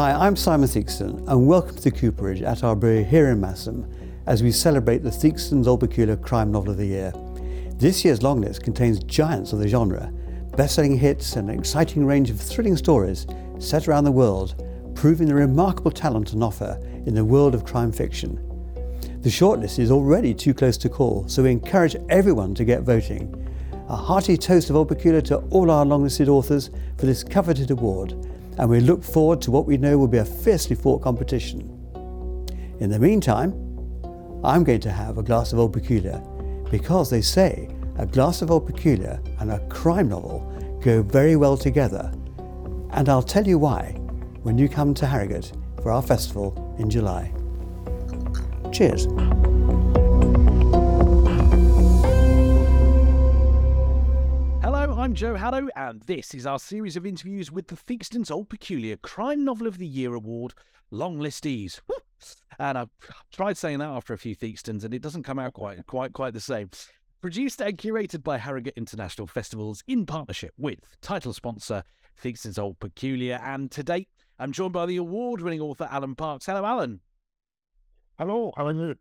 Hi, I'm Simon Theakston, and welcome to the Cooperage at our brewery here in Masham as we celebrate the Theakston's Peculier Crime Novel of the Year. This year's longlist contains giants of the genre, best-selling hits, and an exciting range of thrilling stories set around the world, proving the remarkable talent on offer in the world of crime fiction. The shortlist is already too close to call, so we encourage everyone to get voting. A hearty toast of Peculier to all our longlisted authors for this coveted award, and we look forward to what we know will be a fiercely fought competition. In the meantime, I'm going to have a glass of Old Peculier because they say a glass of Old Peculier and a crime novel go very well together. And I'll tell you why when you come to Harrogate for our festival in July. Cheers. I'm Joe Haddo, and this is our series of interviews with the Theakston's Old Peculier Crime Novel of the Year Award long listees. And I've tried saying that after a few Theakstons, and it doesn't come out quite, quite, quite the same. Produced and curated by Harrogate International Festivals in partnership with title sponsor Theakston's Old Peculier, And to date, I'm joined by the award-winning author Alan Parks. Hello, Alan. Hello, how are you?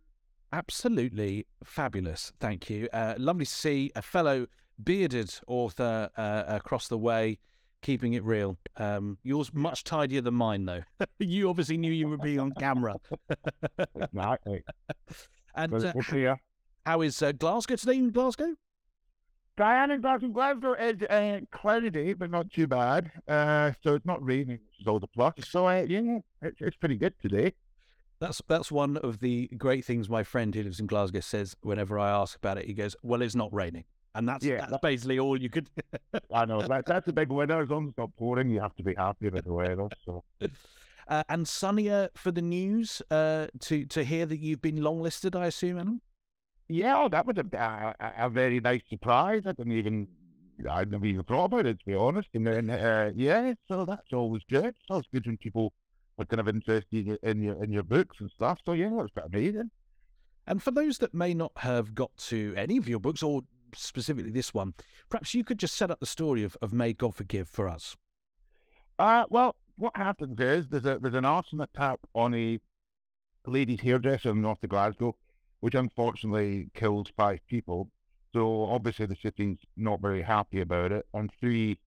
Absolutely fabulous. Thank you. Uh, lovely to see a fellow bearded author uh, across the way, keeping it real. Um, yours much tidier than mine, though. you obviously knew you would be on camera. Exactly. and uh, we'll see how is uh, Glasgow today in Glasgow? Diana Glasgow Glasgow is uh, cloudy, but not too bad. Uh, so it's not raining, which is all the plus. So uh, yeah, it's, it's pretty good today. That's that's one of the great things my friend who lives in Glasgow says whenever I ask about it. He goes, "Well, it's not raining," and that's Yeah, that's that- basically all you could. I know that, that's a big winner. As long as it's not pouring, you have to be happy with the weather. So uh, and sunnier for the news uh, to to hear that you've been longlisted. I assume, Alan. yeah, that was a, a, a very nice surprise. I didn't even I never even thought about it to be honest. And then uh, yeah, so that's always good. It's always good when people kind of interested in your in your books and stuff. So yeah, that's amazing. And for those that may not have got to any of your books, or specifically this one, perhaps you could just set up the story of, of May God Forgive for us. Uh, well, what happens is there's a there's an arson attack on a ladies' hairdresser in north of Glasgow, which unfortunately killed five people. So obviously the city's not very happy about it, and three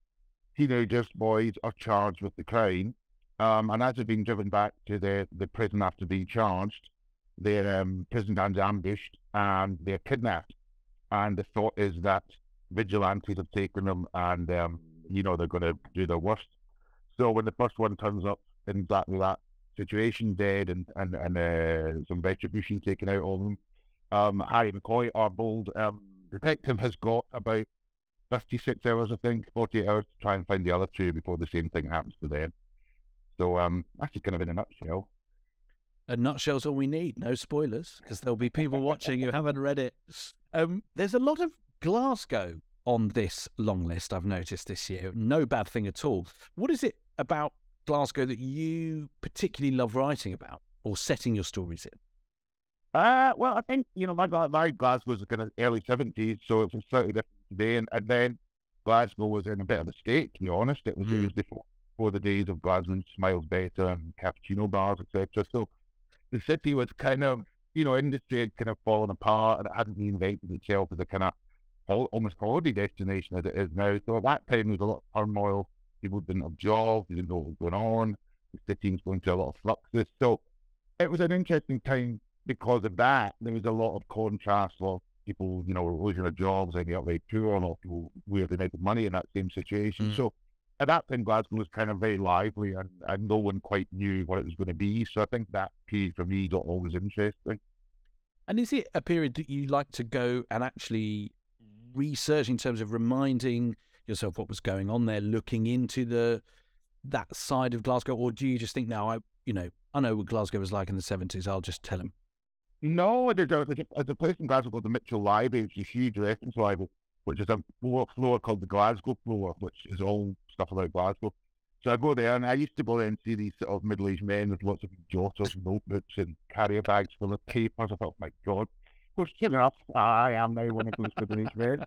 teenagers, boys, are charged with the crime. Um, and as they're being driven back to the, the prison after being charged, their um, prison guns ambushed and they're kidnapped. And the thought is that vigilantes have taken them, and um, you know they're going to do their worst. So when the first one turns up in exactly that situation, dead and and and uh, some retribution taken out of them, um, Harry McCoy, our bold um, detective, has got about fifty-six hours, I think, forty-eight hours to try and find the other two before the same thing happens to them. So um, that's just kind of in a nutshell. A nutshell's all we need. No spoilers, because there'll be people watching who haven't read it. Um, there's a lot of Glasgow on this long list. I've noticed this year. No bad thing at all. What is it about Glasgow that you particularly love writing about or setting your stories in? Uh, well, I think, you know, my, my Glasgow was kind of early 70s, so it was slightly different today. And, and then Glasgow was in a bit of a state, to be honest. It was, Mm. it was before, before the days of Glasgow Smiles Better and cappuccino bars, etc. So the city was kind of, you know, industry had kind of fallen apart and it hadn't reinvented itself as a kind of almost holiday destination as it is now. So at that time, there was a lot of turmoil. People didn't have jobs, they didn't know what was going on. The city was going through a lot of fluxes. So it was an interesting time because of that. There was a lot of contrast, a lot of people, you know, were losing their jobs, ending up very poor, a lot of people weirdly making money in that same situation. Mm. So at that time, Glasgow was kind of very lively and, and no one quite knew what it was going to be. So I think that period for me got always interesting. And is it a period that you like to go and actually research in terms of reminding yourself what was going on there, looking into the that side of Glasgow, or do you just think now I, you know, I know what Glasgow was like in the seventies. I'll just tell him. No, there's a, there's a, there's a place in Glasgow called the Mitchell Library, which is a huge reference library, which is a floor, floor called the Glasgow floor, which is all stuff about Glasgow. So I go there, and I used to go there and see these sort of middle-aged men with lots of jotters and notebooks and carrier bags full of papers. I thought, my God. Of course, sure enough, I am now one of those middle-aged men.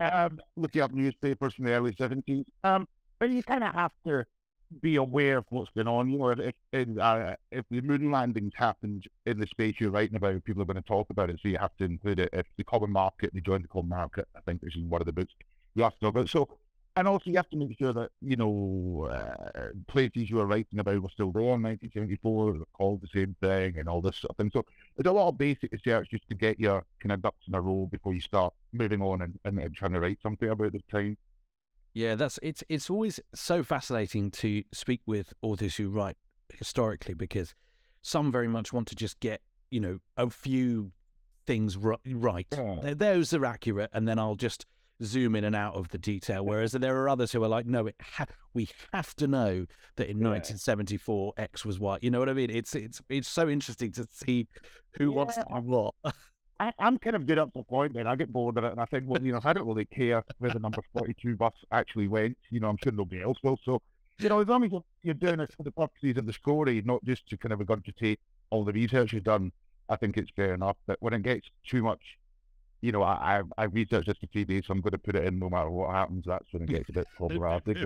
Um, looking up newspapers from the early 70s. Um, but you kind of have to be aware of what's going on. You know, if uh, if the moon landings happened in the space you're writing about, people are going to talk about it, so you have to include it. If the common market, they joined the common market, I think this is one of the books you have to talk about. So, and also you have to make sure that you know uh, places you are writing about were still there in 1974, called the same thing, and all this sort of thing. So there's a lot of basic research just to get your kind of ducks in a row before you start moving on and, and, and trying to write something about the time. Yeah, that's it's it's always so fascinating to speak with authors who write historically because some very much want to just get you know a few things right. Yeah. Those are accurate, and then I'll just zoom in and out of the detail. Whereas there are others who are like, no, it ha- we have to know that in Yeah. 1974 X was Y. You know what I mean? It's it's it's so interesting to see who wants to Yeah. do what. I, I'm kind of good up to the point, man. I get bored of it, and I think, well, you know, I don't really care where the number 42 bus actually went. You know, I'm sure nobody else will. So, you know, as long as you're, you're doing it for the purposes of the story, not just to kind of regurgitate all the research you've done, I think it's fair enough. But when it gets too much, you know, I, I, I researched this for three days, so I'm going to put it in no matter what happens. That's when it gets a bit problematic.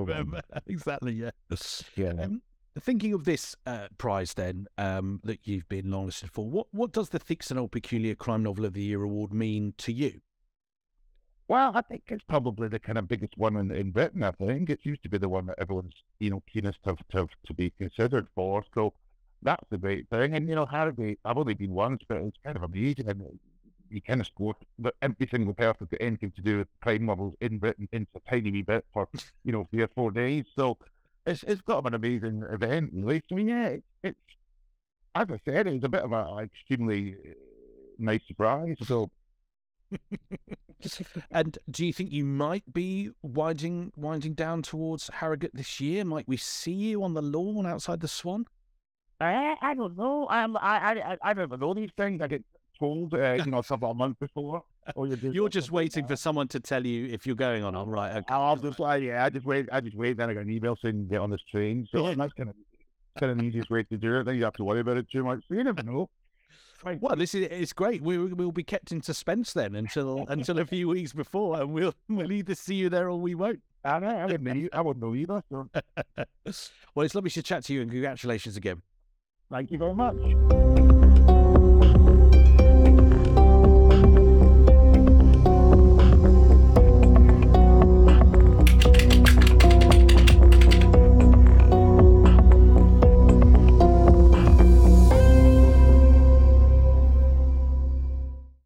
exactly. Yeah. Yeah. Um, thinking of this uh, prize, then um, that you've been longlisted for, what what does the Theakston Old Peculier Crime Novel of the Year award mean to you? Well, I think it's probably the kind of biggest one in, in Britain. I think it used to be the one that everyone's you know keenest to to, to be considered for. So that's the great thing. And you know, Harrogate, I've only been once, but it's kind of amazing. And you kind of score that every single person got anything to do with crime novels in Britain into a tiny wee bit for you know three or four days. So it's it's got an amazing event, really. So yeah, it's, it's as I said, it's a bit of a extremely uh, nice surprise. So. and do you think you might be winding winding down towards Harrogate this year? Might we see you on the lawn outside the Swan? I, I don't know. I'm, I, I, I don't know these things. I get told, uh, you know, something a month before. Or you do You're just waiting like for someone to tell you if you're going on. All right. Okay. that. I'll just like, yeah, I just wait. I just wait. Then I got an email saying get on this train. So that's kind of kind of the easiest way to do it. Then you have to worry about it too much. So you never know. Right. Well, this is it's great. We we'll be kept in suspense then until until a few weeks before, and we'll we'll either see you there or we won't. I, know, I wouldn't know. I wouldn't know either. So well, it's lovely to chat to you, and congratulations again. thank you very much.